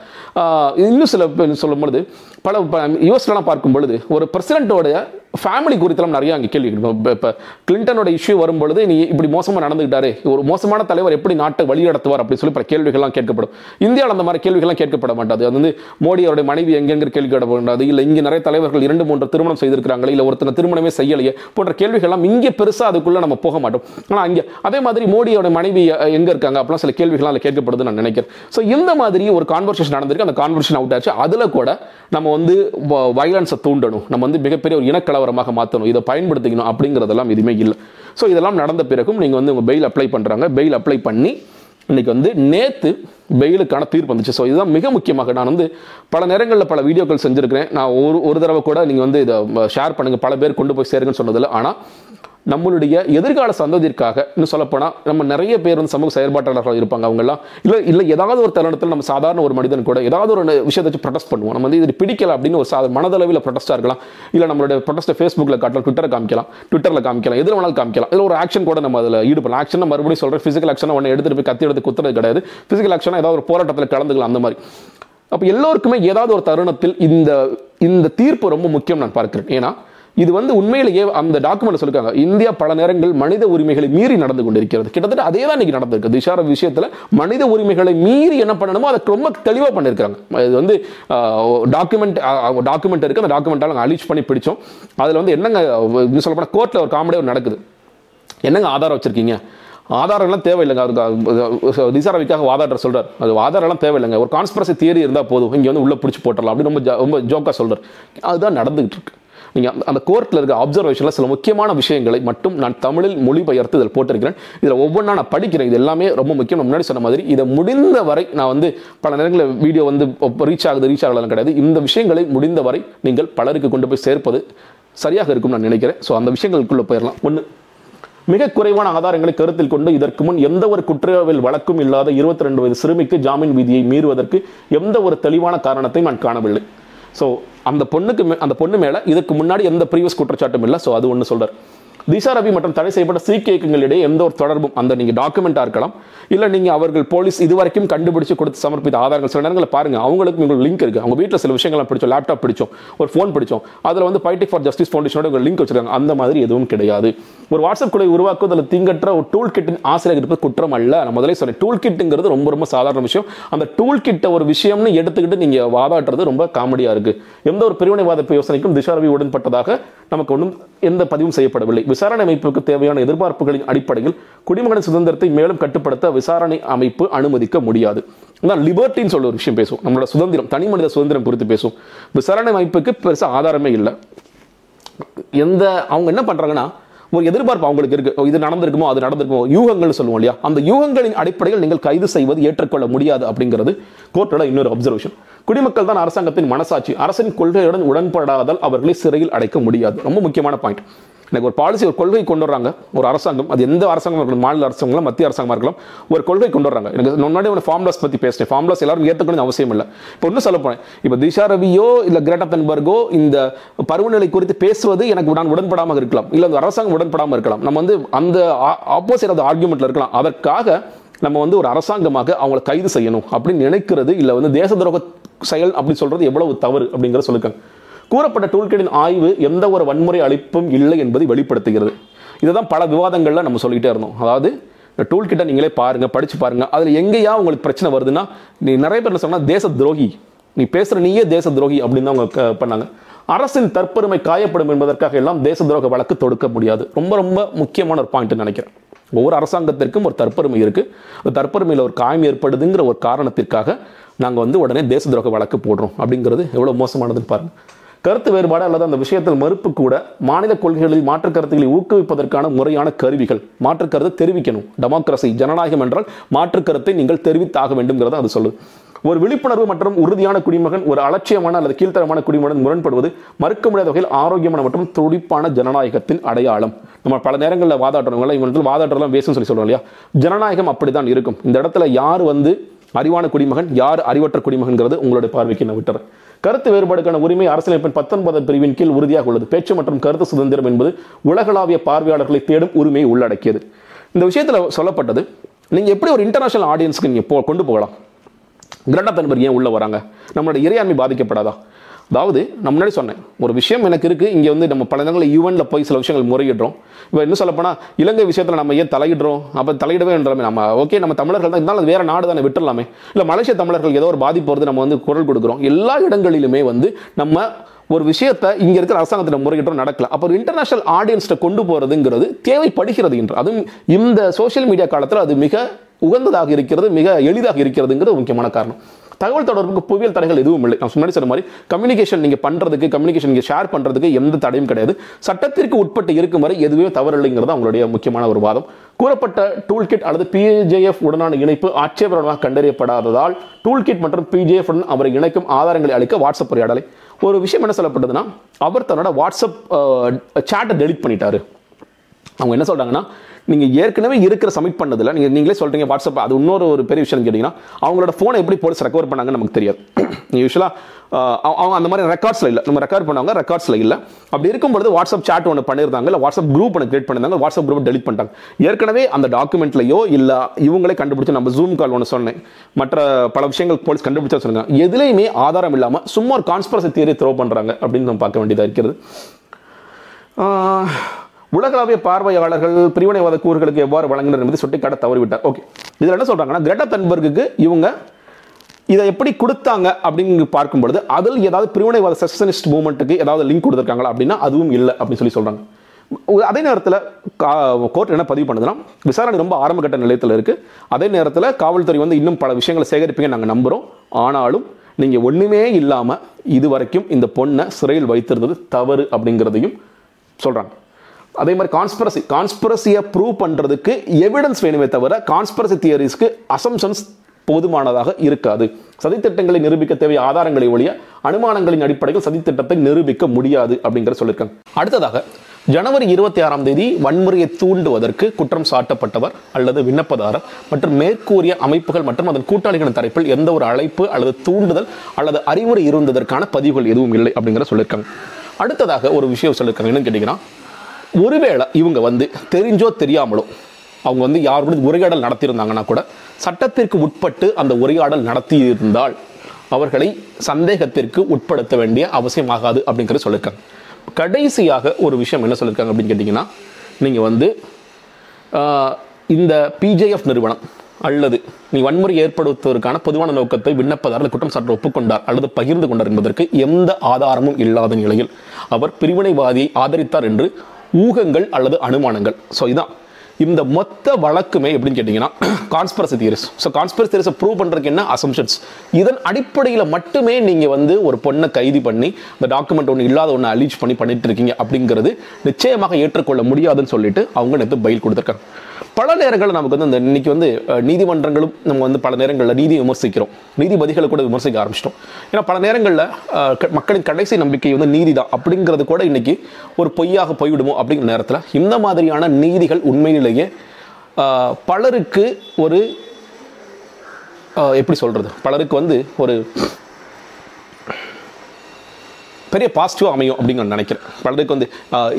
இன்னும் சில பேர் சொல்லும் பொழுது பல யூஎஸ்லாம் பார்க்கும் பொழுது ஒரு பிரசிடென்ட்டோட ஃபேமிலி குறித்தெல்லாம் நிறைய அங்கே கேள்வி கேட்கணும். இப்போ கிளின்டனோட இஷ்யூ வரும்பொழுது நீ இப்படி மோசமாக நடந்துக்கிட்டாரு ஒரு மோசமான தலைவர் எப்படி நாட்டை வழி நடத்துவார் அப்படின்னு சொல்லி பல கேள்விகள்லாம் கேட்கப்படும். இந்தியாவில் அந்த மாதிரி கேள்விகள்லாம் கேட்கப்பட மாட்டாது. அது வந்து மோடி அவருடைய மனைவி எங்கெங்கிற கேள்வி கேட்கப்படாது இல்லை இங்கே நிறைய தலைவர்கள் இரண்டு மூன்று திருமணம் செய்திருக்கிறாங்களே இல்லை ஒருத்தனை திருமணமே செய்யலையே போன்ற கேள்விகள்லாம் இங்கே பெருசாக அதுக்குள்ளே நம்ம போக மாட்டோம். ஆனால் அங்கே அதே மாதிரி மோடியோட மனைவி எங்கே இருக்காங்க அப்படிலாம் சில கேள்விகள்லாம் அதில் கேட்கப்படுதுன்னு நான் நினைக்கிறேன். ஸோ இந்த மாதிரி ஒரு கான்வர்சேஷன் நடந்திருக்கு. அந்த கான்வர்சேஷன் அவுட் ஆச்சு. அதில் கூட நம்ம வந்து வயலன்ஸை தூண்டணும். நம்ம வந்து மிகப்பெரிய ஒரு இனக்கலவரமாக மாற்றணும் இதை பயன்படுத்திக்கணும் அப்படிங்கிறதெல்லாம் எதுவுமே இல்லை. ஸோ இதெல்லாம் நடந்த பிறகும் நீங்கள் வந்து உங்கள் பெயில் அப்ளை பண்ணுறாங்க பெயில் அப்ளை பண்ணி இன்னைக்கு வந்து நேற்று பெயிலுக்கான தீர்ப்பு வந்துச்சு. ஸோ இதுதான் மிக முக்கியமாக நான் வந்து பல நேரங்களில் பல வீடியோக்கள் செஞ்சுருக்கிறேன். நான் ஒரு ஒரு தடவை கூட நீங்கள் வந்து இதை ஷேர் பண்ணுங்க. பல பேர் கொண்டு போய் சேருங்கன்னு சொன்னதில்லை. ஆனால் நம்மளுடைய எதிர்கால சந்ததிற்காக இன்னும் சொல்லப்போனால் நம்ம நிறைய பேர் வந்து சமூக செயற்பாட்டாளர்கள் இருப்பாங்க அவங்கெல்லாம். இல்லை இல்லை ஏதாவது ஒரு தருணத்தில் நம்ம சாதாரண ஒரு மனிதன் கூட ஏதாவது ஒரு விஷயத்தை வச்சு ப்ரொடெஸ்ட் பண்ணுவோம். நம்ம வந்து இது பிடிக்கல அப்படின்னு ஒரு சாதாரண மனதளவில் ப்ரொடெஸ்ட்டாக இருக்கலாம். இல்லை நம்மளுடைய ப்ரொடெஸ்ட்டை ஃபேஸ்புக்கில் காட்டலாம் ட்விட்டர் காமிக்கலாம். ட்விட்டரில் காமிக்கலாம். எதில் வேணாலும் காமிக்கலாம். இதில் ஒரு ஆக்ஷன் கூட நம்ம அதில் ஈடுபடலாம். ஆக்ஷன் மறுபடியும் சொல்கிறேன் ஃபிசிக்கல் ஆக்ஷனை ஒன்று எடுத்துகிட்டு போய் கத்தி எடுத்து குத்துறது கிடையாது. ஃபிசிக்கல் ஆக்ஷனாக ஏதாவது ஒரு போராட்டத்தில் கலந்துக்கலாம் அந்த மாதிரி. அப்போ எல்லோருக்குமே ஏதாவது ஒரு தருணத்தில் இந்த இந்த தீர்ப்பு ரொம்ப முக்கியம் நான் பார்க்குறேன். ஏன்னா இது வந்து உண்மையிலேயே அந்த டாக்குமெண்ட் சொல்லிருக்காங்க. இந்தியா பல நேரங்கள் மனித உரிமைகளை மீறி நடந்து கொண்டிருக்கிறது. கிட்டத்தட்ட அதே தான் இன்னைக்கு நடந்திருக்கு. திஷார விஷயத்தில் மனித உரிமைகளை மீறி என்ன பண்ணணுமோ அதை ரொம்ப தெளிவாக பண்ணியிருக்காங்க இது வந்து டாக்குமெண்ட் டாக்குமெண்ட் இருக்குது அந்த டாக்குமெண்ட்டால் அலீச் பண்ணி பிடிச்சோம். அதில் வந்து என்னங்க இன்னும் கோர்ட்டில் ஒரு காமெடி ஒரு நடக்குது. என்னங்க ஆதாரம் வச்சுருக்கீங்க? ஆதாரம்லாம் தேவையில்லைங்க. அதுக்கு நிசாரவிக்காக வாதாடுற சொல்கிறார் அது ஆதாரம்லாம் தேவையில்லைங்க. ஒரு கான்ஸ்பிரசி தியரி இருந்தால் போதும். இங்கே வந்து உள்ளே பிடிச்சி போட்டுடலாம் அப்படின்னு ரொம்ப ரொம்ப ஜோக்காக சொல்கிறார் அதுதான் நடந்துகிட்டு இருக்கு. நீங்கள் அந்த- கோர்ட்டில் இருக்க அப்சர்வேஷனில் சில முக்கியமான விஷயங்களை மட்டும் நான் தமிழில் மொழிபெயர்த்து இதில் போட்டிருக்கிறேன். இதில் ஒவ்வொன்றா நான் படிக்கிறேன். இது எல்லாமே ரொம்ப முக்கியம். நான் முன்னாடி சொன்ன மாதிரி இதை முடிந்த வரை நான் வந்து பல நேரங்களில் வீடியோ வந்து ரீச் ஆகுது ரீச் ஆகலாம் கிடையாது. இந்த விஷயங்களை முடிந்த வரை நீங்கள் பலருக்கு கொண்டு போய் சேர்ப்பது சரியாக இருக்கும் நான் நினைக்கிறேன். ஸோ அந்த விஷயங்களுக்குள்ளே போயிடலாம். ஒன்று மிக குறைவான ஆதாரங்களை கருத்தில் கொண்டு இதற்கு முன் எந்த ஒரு குற்றவியல் வழக்கும் இல்லாத இருபத்தி ரெண்டு வயது சிறுமிக்கு ஜாமீன் விதியை மீறுவதற்கு எந்த ஒரு தெளிவான காரணத்தையும் நான் காணவில்லை. ஸோ அந்த பொண்ணுக்கு மே- அந்த பொண்ணு மேல இதுக்கு முன்னாடி எந்த ப்ரீவியஸ் குற்றச்சாட்டும் இல்லை. ஸோ அது ஒன்று சொல்றார். திஷா ரவி மற்றும் தடை செய்யப்பட்ட சீக்கிய இயக்கங்களிடையே எந்த ஒரு தொடர்பும் அந்த நீங்க டாக்குமெண்ட்டாக இருக்கலாம். இல்ல நீங்க அவர்கள் போலீஸ் இதுவரைக்கும் கண்டுபிடிச்சு கொடுத்து சமர்ப்பித்த ஆதாரங்கள். சில நேரங்களில் பாருங்க அவங்களுக்கு உங்களுக்கு லிங்க் இருக்கு. அவங்க வீட்டில் சில விஷயங்கள்லாம் பிடிச்சோம் லேப்டாப் பிடிச்சோம் ஒரு ஃபோன் பிடிச்சோம். அதுல வந்து பைட்டிக் ஃபார் ஜஸ்டிஸ் ஃபவுண்டேஷனோட ஒரு லிங்க் வச்சிருக்காங்க. அந்த மாதிரி எதுவும் கிடையாது. ஒரு வாட்ஸ்அப் குழு உருவாக்குவதில் திங்கற்ற ஒரு டூல் கிட்டின் ஆசிரியர் இருப்பது குற்றம் அல்ல. நான் முதலே சொன்னேன் டூல் கிட்டுங்கிறது ரொம்ப ரொம்ப சாதாரண விஷயம். அந்த டூல் கிட்ட ஒரு விஷயம்னு எடுத்துக்கிட்டு நீங்க வாதாடுறது ரொம்ப காமெடியா இருக்கு. எந்த ஒரு பிரிவினைவாத யோசனைக்கும் திசாரவி உடன்பட்டதாக நமக்கு ஒன்றும் எந்த பதிவும் செய்யப்படவில்லை. விசாரணை அமைப்புக்கு தேவையான எதிர்பார்ப்புகளின் அடிப்படையில் குடிமகன் சுதந்திரத்தை மேலும் கட்டுப்படுத்த விசாரணை அமைப்பு அனுமதிக்க முடியாது. அதான் லிபர்ட்டின்னு சொல்ல ஒரு விஷயம் பேசும் நம்மளோட சுதந்திரம் தனி மனித சுதந்திரம் குறித்து பேசும் விசாரணை அமைப்புக்கு பெருசா ஆதாரமே இல்லை. எந்த அவங்க என்ன பண்றாங்கன்னா ஒரு எதிர்பார்ப்பு அவங்களுக்கு இருக்கு. இது நடந்திருக்குமோ அது நடந்திருக்குமோ யூகங்கள் சொல்லுவோம் இல்லையா? அந்த யூகங்களின் அடிப்படையில் நீங்கள் கைது செய்வது ஏற்றுக்கொள்ள முடியாது அப்படிங்கிறது கோர்ட்டோட இன்னொரு அப்சர்வேஷன் குடிமக்கள் தான் அரசாங்கத்தின் மனசாட்சி. அரசின் கொள்கையுடன் உடன்படாதால் அவர்களை சிறையில் அடைக்க முடியாது. ரொம்ப முக்கியமான பாயிண்ட் எனக்கு ஒரு பாலிசி ஒரு கொள்கை கொண்டு வர்றாங்க. ஒரு அரசாங்கம் அது எந்த அரசாங்கம் இருக்கலாம் மாநில அரசாங்கம் மத்திய அரசாங்கமாக இருக்கலாம் ஒரு கொள்கை கொண்டு வர்றாங்க. எனக்கு முன்னாடி ஒரு ஃபார்ம்லாஸ் பற்றி பேசினேன். ஃபார்ம்லாஸ் எல்லாரும் ஏற்றுக்கணும் அவசியம் இல்லை. இப்போ இன்னும் சொல்ல போனேன் இப்போ திஷா ரவியோ இல்லை கிரேட்டா தன்பர்கோ இந்த பருவநிலை குறித்து பேசுவது எனக்கு நான் உடன்படாமல் இருக்கலாம். இல்லை அந்த அரசாங்கம் உடன்படாமல் இருக்கலாம். நம்ம வந்து அந்த ஆப்போசிட் அந்த ஆர்குமெண்ட்டில் இருக்கலாம். அதற்காக நம்ம வந்து ஒரு அரசாங்கமாக அவங்கள கைது செய்யணும். அப்படின்னு நினைக்கிறது இல்லை வந்து தேச துரோக செயல் அப்படி சொல்கிறது எவ்வளவு தவறு அப்படிங்கிற சொல்லுக்காங்க கூறப்பட்ட டூல்கெட்டின் ஆய்வு எந்த ஒரு வன்முறை அளிப்பும் இல்லை என்பதை வெளிப்படுத்துகிறது. இதுதான் பல விவாதங்களில் நம்ம சொல்லிக்கிட்டே இருந்தோம். அதாவது இந்த நீங்களே பாருங்கள் படிச்சு பாருங்க. அதில் எங்கேயா உங்களுக்கு பிரச்சனை வருதுன்னா நீ நிறைய பேர் என்ன சொன்னால் தேச துரோகி. நீ பேசுகிற நீயே தேச துரோகி அப்படின்னு தான் அவங்க பண்ணாங்க. அரசின் தற்பெருமை காயப்படும் என்பதற்காக எல்லாம் தேச துரோக வழக்கு தொடுக்க முடியாது. ரொம்ப ரொம்ப முக்கியமான ஒரு பாயிண்ட் நினைக்கிறேன். ஒவ்வொரு அரசாங்கத்திற்கும் ஒரு தற்பெருமை இருக்கு. அந்த தற்பெருமையில் ஒரு காயம் ஏற்படுதுங்கிற ஒரு காரணத்திற்காக நாங்கள் வந்து உடனே தேச துரோக வழக்கு போடுறோம். அப்படிங்கிறது எவ்வளவு மோசமானதுன்னு பாருங்க. கருத்து வேறுபாடு அல்லது அந்த விஷயத்தில் மறுப்பு கூட மாநில கொள்கைகளில் மாற்று கருத்துக்களை ஊக்குவிப்பதற்கான முறையான கருவிகள். மாற்று கருத்தை தெரிவிக்கணும். டெமோக்ரஸி ஜனநாயகம் என்றால் மாற்று கருத்தை நீங்கள் தெரிவித்தாக வேண்டும்ங்கிறத அது சொல்லுது. ஒரு விழிப்புணர்வு மற்றும் உறுதியான குடிமகன் ஒரு அலட்சியமான அல்லது கீழ்த்தரமான குடிமகன் முரண்படுவது மறுக்க முடியாத வகையில் ஆரோக்கியமான மற்றும் துடிப்பான ஜனநாயகத்தின் அடையாளம். நம்ம பல நேரங்களில் வாதாடுறவங்கள இவங்க வாதாடுறதெல்லாம் வேஸ்ட்னு சொல்லி சொல்றோம் இல்லையா? ஜனநாயகம் அப்படிதான் இருக்கும். இந்த இடத்துல யார் வந்து அறிவான குடிமகன் யார் அறிவற்ற குடிமகன்கிறது உங்களுடைய பார்வைக்கு நான் விட்டுறேன். கருத்து வேறுபாடுக்கான உரிமை அரசியலமைப்பின் பத்தொன்பதாம் பிரிவின் கீழ் உறுதியாக உள்ளது. பேச்சு மற்றும் கருத்து சுதந்திரம் என்பது உலகளாவிய பார்வையாளர்களை தேடும் உரிமையை உள்ளடக்கியது. இந்த விஷயத்துல சொல்லப்பட்டது நீங்க எப்படி ஒரு இன்டர்நேஷனல் ஆடியன்ஸ்க்கு நீங்க போ- கொண்டு போகலாம்? திருடத்தன்பர் ஏன் உள்ளே வராங்க? நம்மளோட இறையாண்மை பாதிக்கப்படாதா? அதாவது நான் முன்னாடி சொன்னேன் ஒரு விஷயம் எனக்கு இருக்குது இங்கே வந்து நம்ம பல இடங்களில் யூஎன்ல போய் சில விஷயங்கள் முறையிடுறோம். இப்போ இன்னும் சொல்லப்போனால் இலங்கை விஷயத்தில் நம்ம ஏன் தலையிடுறோம்? அப்போ தலையிடவே என்றாமே நம்ம ஓகே நம்ம தமிழர்கள் தான் இருந்தாலும் அது வேறு நாடு தானே விட்டுடலாமே. இல்லை மலேசிய தமிழர்கள் ஏதோ ஒரு பாதிப்பு வருது நம்ம வந்து குரல் கொடுக்குறோம். எல்லா இடங்களிலுமே வந்து நம்ம ஒரு விஷயத்தை இங்கே இருக்கிற அரசாங்கத்தில் முறையிட்டோம் நடக்கல. அப்போ ஒரு இன்டர்நேஷனல் ஆடியன்ஸ்ட்டை கொண்டு போகிறதுங்கிறது தேவைப்படுகிறது என்று. அதுவும் இந்த சோஷியல் மீடியா காலத்தில் அது மிக உகந்ததாக இருக்கிறது மிக எளிதாக இருக்கிறதுங்கிறது முக்கியமான காரணம். தகவல் தொடர்புக்கு புவியியல் தடைகள் எதுவும் இல்லை. நான் முன்னாடி சொன்ன மாதிரி கம்யூனிகேஷன் நீங்கள் பண்ணுறதுக்கு கம்யூனிகேஷன் நீங்கள் ஷேர் பண்ணுறதுக்கு எந்த தடையும் கிடையாது. சட்டத்திற்கு உட்பட்டு இருக்கும் வரை எதுவுமே தவறு இல்லைங்கிறது அவங்களுடைய முக்கியமான ஒரு வாதம். கூறப்பட்ட டூல் கிட் அல்லது பிஜேஎஃப் உடனான இணைப்பு ஆட்சேபகரமாக கண்டறியப்படாததால் டூல் கிட் மற்றும் பிஜேஎஃப் உடன் அவரை இணைக்கும் ஆதாரங்களை அளிக்க வாட்ஸ்அப் உரையாடலை. ஒரு விஷயம் என்ன சொல்லப்பட்டதுன்னா அவர் தன்னோட வாட்ஸ்அப் சேட்டை டெலிட் பண்ணிட்டாரு. அவங்க என்ன சொல்றாங்கன்னா நீங்கள் ஏற்கனவே இருக்கிற சப்மிட் பண்ணதில் நீங்கள் நீங்களே சொல்கிறீங்க வாட்ஸ்அப் அது இன்னொரு ஒரு பெரிய விஷயம் கேட்டிங்கன்னா அவங்களோட ஃபோனை எப்படி போலீஸ் ரெக்கவர் பண்ணாங்கன்னு நமக்கு தெரியாது. யூஸ்வலாக அவங்க அந்த மாதிரி ரெக்கார்ட்ஸில் இல்லை. நம்ம ரெக்கார்ட் பண்ணவங்க ரெக்கார்ட்ஸில் இல்லை. அப்படி இருக்கும்பொழுது வாட்ஸ்அப் சாட் ஒன்று பண்ணியிருந்தாங்க இல்லை வாட்ஸ்அப் குரூப் ஒன்று கிரியேட் பண்ணியிருந்தாங்க வாட்ஸ்அப் குரூப் டெலிட் பண்ணிட்டாங்க. ஏற்கனவே அந்த டாக்குமெண்ட்லயோ இல்லை இவங்களே கண்டுபிடிச்சு நம்ம ஜூம் கால் ஒன்று சொன்னேன். மற்ற பல விஷயங்கள் போலீஸ் கண்டுபிடிச்சா சொல்லுங்க. எதுலேயுமே ஆதாரம் இல்லாமல் சும்மா ஒரு கான்ஸ்பரசி தியரி த்ரோ பண்ணுறாங்க அப்படின்னு நம்ம பார்க்க வேண்டியதாக இருக்கிறது. உலகளாவிய பார்வையாளர்கள் பிரிவினைவாத கூறுகளுக்கு எவ்வாறு வழங்கினர் என்பதை சுட்டிக்காட்ட தவறிவிட்டார். ஓகே இதில் என்ன சொல்கிறாங்கன்னா கிரெட்டா தன்பர்க்கு இவங்க இதை எப்படி கொடுத்தாங்க அப்படின்னு பார்க்கும்பொழுது அதில் ஏதாவது பிரிவினைவாத செஷனிஸ்ட் மூமெண்ட்டுக்கு ஏதாவது லிங்க் கொடுத்துருக்காங்களா அப்படின்னா அதுவும் இல்லை அப்படின்னு சொல்லி சொல்கிறாங்க அதே நேரத்தில் கோர்ட் என்ன பதிவு பண்ணுதுன்னா விசாரணை ரொம்ப ஆரம்பகட்ட நிலையத்தில் இருக்கு. அதே நேரத்தில் காவல்துறை வந்து இன்னும் பல விஷயங்களை சேகரிப்பீங்க நாங்கள் நம்புகிறோம் ஆனாலும் நீங்க ஒண்ணுமே இல்லாமல் இது வரைக்கும் இந்த பொண்ணை சிறையில் வைத்திருந்தது தவறு அப்படிங்கிறதையும் சொல்றாங்க. அதே மாதிரி கான்ஸ்பிரசி கான்ஸ்பரசியை ப்ரூவ் பண்றதுக்கு எவிடன்ஸ் வேணுமே தவிர கான்ஸ்பிரசி தியரிஸ்க்கு அசம்ஷன்ஸ் போதுமானதாக இருக்காது. சதித்திட்டங்களை நிரூபிக்க தேவைய ஆதாரங்களை ஒழிய அனுமானங்களின் அடிப்படையில் சதித்திட்டத்தை நிரூபிக்க முடியாது அப்படிங்கிற சொல்லியிருக்காங்க. அடுத்ததாக ஜனவரி இருபத்தி ஆறாம் தேதி வன்முறையை தூண்டுவதற்கு குற்றம் சாட்டப்பட்டவர் அல்லது விண்ணப்பதாரர் மற்றும் மேற்கூறிய அமைப்புகள் மற்றும் அதன் கூட்டாளிகளின் தரப்பில் எந்த ஒரு அழைப்பு அல்லது தூண்டுதல் அல்லது அறிவுரை இருந்ததற்கான பதிவுகள் எதுவும் இல்லை அப்படிங்கிற சொல்லியிருக்காங்க. அடுத்ததாக ஒரு விஷயம் சொல்லியிருக்காங்க. என்னன்னு கேட்டீங்கன்னா ஒருவேளை இவங்க வந்து தெரிஞ்சோ தெரியாமலோ அவங்க வந்து யார் உரையாடல் நடத்தியிருந்தாங்கன்னா கூட சட்டத்திற்கு உட்பட்டு அந்த உரையாடல் நடத்தியிருந்தால் அவர்களை சந்தேகத்திற்கு உட்படுத்த வேண்டிய அவசியமாகாது அப்படிங்கிறத சொல்லியிருக்காங்க. கடைசியாக ஒரு விஷயம் என்ன சொல்லியிருக்காங்க அப்படின்னு கேட்டிங்கன்னா நீங்கள் வந்து இந்த பிஜேஎஃப் நிறுவனம் அல்லது நீ வன்முறை ஏற்படுத்துவதற்கான பொதுவான நோக்கத்தை விண்ணப்பதாரர் குற்றம் சாட்டு ஒப்புக்கொண்டார் அல்லது பகிர்ந்து கொண்டார் என்பதற்கு எந்த ஆதாரமும் இல்லாத நிலையில் அவர் பிரிவினைவாதியை ஆதரித்தார் என்று ஊகங்கள் அல்லது அனுமானங்கள். ஸோ இதான். இந்த மொத்த வழக்குமே எப்படின்னு கேட்டிங்கன்னா கான்ஸ்பரசி தியரிஸ் ஸோ கான்ஸ்பரசி தியரிஸை ப்ரூவ் பண்ணுறதுக்கு என்ன? அசம்ஷன்ஸ் இதன் அடிப்படையில் மட்டுமே நீங்கள் வந்து ஒரு பொண்ணை கைது பண்ணி இந்த டாக்குமெண்ட் ஒன்று இல்லாத ஒன்று அலீச் பண்ணி பண்ணிட்டு இருக்கீங்க அப்படிங்கிறது நிச்சயமாக ஏற்றுக்கொள்ள முடியாதுன்னு சொல்லிட்டு அவங்க நேற்று பயில் கொடுத்துருக்காங்க. பல நேரங்களில் நமக்கு வந்து இந்த இன்னைக்கு வந்து நீதிமன்றங்களும் நம்ம வந்து பல நேரங்களில் நீதி விமர்சிக்கிறோம். நீதிபதிகளை கூட விமர்சிக்க ஆரம்பிச்சிட்டோம். ஏன்னா பல நேரங்களில் க- மக்களின் கடைசி நம்பிக்கை வந்து நீதி தான் அப்படிங்கிறது கூட இன்னைக்கு ஒரு பொய்யாக போய்விடுமோ அப்படிங்கிற நேரத்தில் இந்த மாதிரியான நீதிகள் உண்மையிலேயே பலருக்கு ஒரு எப்படி சொல்கிறது பலருக்கு வந்து ஒரு பெரிய பாசிட்டிவாக அமையும் அப்படின்னு நான் நினைக்கிறேன். பலருக்கு வந்து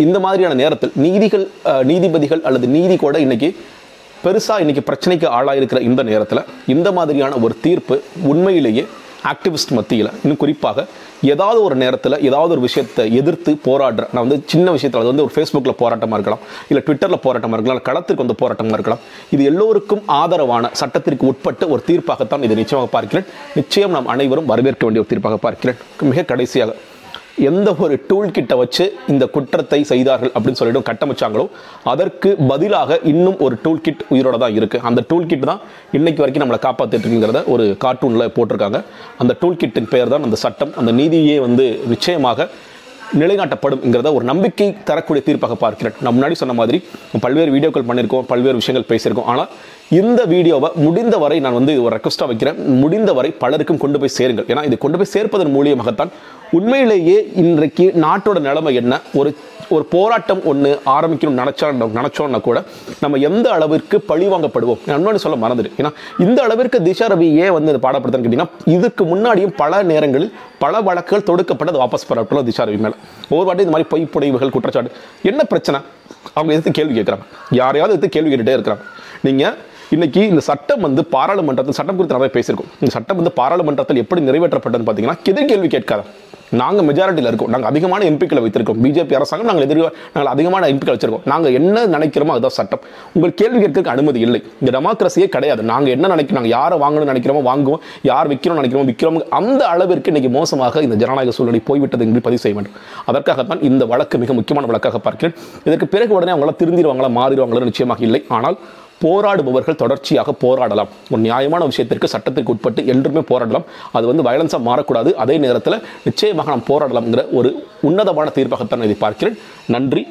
இந்த மாதிரியான நேரத்தில் நீதிகள் நீதிபதிகள் அல்லது நீதி கூட இன்றைக்கி பெருசாக இன்றைக்கி பிரச்சனைக்கு ஆளாயிருக்கிற இந்த நேரத்தில் இந்த மாதிரியான ஒரு தீர்ப்பு உண்மையிலேயே ஆக்டிவிஸ்ட் மத்தியில் இன்னும் குறிப்பாக ஏதாவது ஒரு நேரத்தில் ஏதாவது ஒரு விஷயத்தை எதிர்த்து போராடுற நான் வந்து சின்ன விஷயத்தில் அது வந்து ஒரு ஃபேஸ்புக்கில் போராட்டமாக இருக்கலாம் இல்லை ட்விட்டரில் போராட்டமாக இருக்கலாம் இல்ல களத்திற்கு வந்து போராட்டமாக இருக்கலாம் இது எல்லோருக்கும் ஆதரவான சட்டத்திற்கு உட்பட்ட ஒரு தீர்ப்பாகத்தான் இதை நிச்சயமாக பார்க்கிறேன். நிச்சயம் நாம் அனைவரும் வரவேற்க வேண்டிய ஒரு தீர்ப்பாக பார்க்கிறேன். மிக கடைசியாக எந்த ஒரு டூல் கிட்ட வச்சு இந்த குற்றத்தை செய்தார்கள் அப்படின்னு சொல்லிட்டு கட்டமைச்சாங்களோ அதற்கு பதிலாக இன்னும் ஒரு டூல் கிட் உயிரோட தான் இருக்கு. அந்த டூல் கிட் தான் இன்னைக்கு வரைக்கும் நம்மளை காப்பாத்திட்டு ஒரு கார்ட்டூன்ல போட்டிருக்காங்க. அந்த டூல் கிட்டின் பெயர் தான் அந்த சட்டம். அந்த நீதியே வந்து நிச்சயமாக நிலைநாட்டப்படும்ங்கிறத ஒரு நம்பிக்கை தரக்கூடிய தீர்ப்பாக பார்க்கிறேன் நான் முன்னாடி சொன்ன மாதிரி பல்வேறு வீடியோக்கள் பண்ணியிருக்கோம் பல்வேறு விஷயங்கள் பேசியிருக்கோம். ஆனால் இந்த வீடியோவை முடிந்த வரை நான் வந்து ஒரு ரெக்வஸ்ட்டாக வைக்கிறேன். முடிந்த வரை பலருக்கும் கொண்டு போய் சேருங்கள். ஏன்னா இது கொண்டு போய் சேர்ப்பதன் மூலியமாகத்தான் உண்மையிலேயே இன்றைக்கு நாட்டோட நிலைமை என்ன? ஒரு ஒரு போராட்டம் ஒன்று ஆரம்பிக்கணும்னு நினச்சா நினச்சோன்னா கூட நம்ம எந்த அளவிற்கு பழி வாங்கப்படுவோம்? இன்னொன்று சொல்ல மறந்துடு ஏன்னா இந்த அளவிற்கு திஷா ரவி ஏன் வந்து இதை பாடப்படுத்தான்னு கேட்டிங்கன்னா இதுக்கு முன்னாடியும் பல நேரங்களில் பல வழக்குகள் தொடுக்கப்பட்டு வாபஸ் பெறப்பட்டுள்ள திஷா ரவி மேலே. ஒவ்வொரு வாட்டி இந்த மாதிரி பொய் புனைவுகள் குற்றச்சாட்டு. என்ன பிரச்சனை? அவங்க எதிர்த்து கேள்வி கேட்குறாங்க. யாரையாவது எடுத்து கேள்வி கேட்டுகிட்டே இருக்கிறாங்க. நீங்கள் இன்னைக்கு இந்த சட்டம் வந்து பாராளுமன்றத்தில் சட்டம் குறித்து நிறைய பேசியிருக்கோம். இந்த சட்டம் வந்து பாராளுமன்றத்தில் எப்படி நிறைவேற்றப்பட்டதுன்னு பார்த்தீங்கன்னா எதிர் கேள்வி கேட்காத. நாங்கள் மெஜாரிட்டியில் இருக்கோம். நாங்கள் அதிகமான எம்பிக்களை வைத்திருக்கோம். பிஜேபி அரசாங்கம் நாங்கள் எதிர் நாங்கள் அதிகமான எம்பிக்கள் வச்சிருக்கோம். நாங்கள் என்ன நினைக்கிறோமோ அதுதான் சட்டம். உங்கள் கேள்வி கேட்கறதுக்கு அனுமதி இல்லை. இந்த டெமோக்ரஸியே கிடையாது. நாங்கள் என்ன நினைக்கிறோம் நாங்கள் யாரை வாங்கணும்னு நினைக்கிறோமோ வாங்குவோம். யார் விற்கிறோம் நினைக்கிறோமோ விற்கிறோம் அந்த அளவிற்கு இன்னைக்கு மோசமாக இந்த ஜனநாயக சூழ்நிலை போய்விட்டது என்று பதிவு செய்ய வேண்டும். அதற்காகத்தான் இந்த வழக்கு மிக முக்கியமான வழக்காக பார்க்கிறேன். இதற்கு பிறகு உடனே அவங்கள திருந்திடுவாங்களா மாறிடுவாங்களா நிச்சயமாக இல்லை. ஆனால் போராடுபவர்கள் தொடர்ச்சியாக போராடலாம். ஒரு நியாயமான விஷயத்திற்கு சட்டத்திற்கு உட்பட்டு என்றுமே போராடலாம். அது வந்து வயலன்ஸாக மாறக்கூடாது. அதே நேரத்தில் நிச்சயமாக நாம் போராடலாம்ங்கிற ஒரு உன்னதமான தீர்ப்பாகத்தான் இதை பார்க்கிறேன். நன்றி.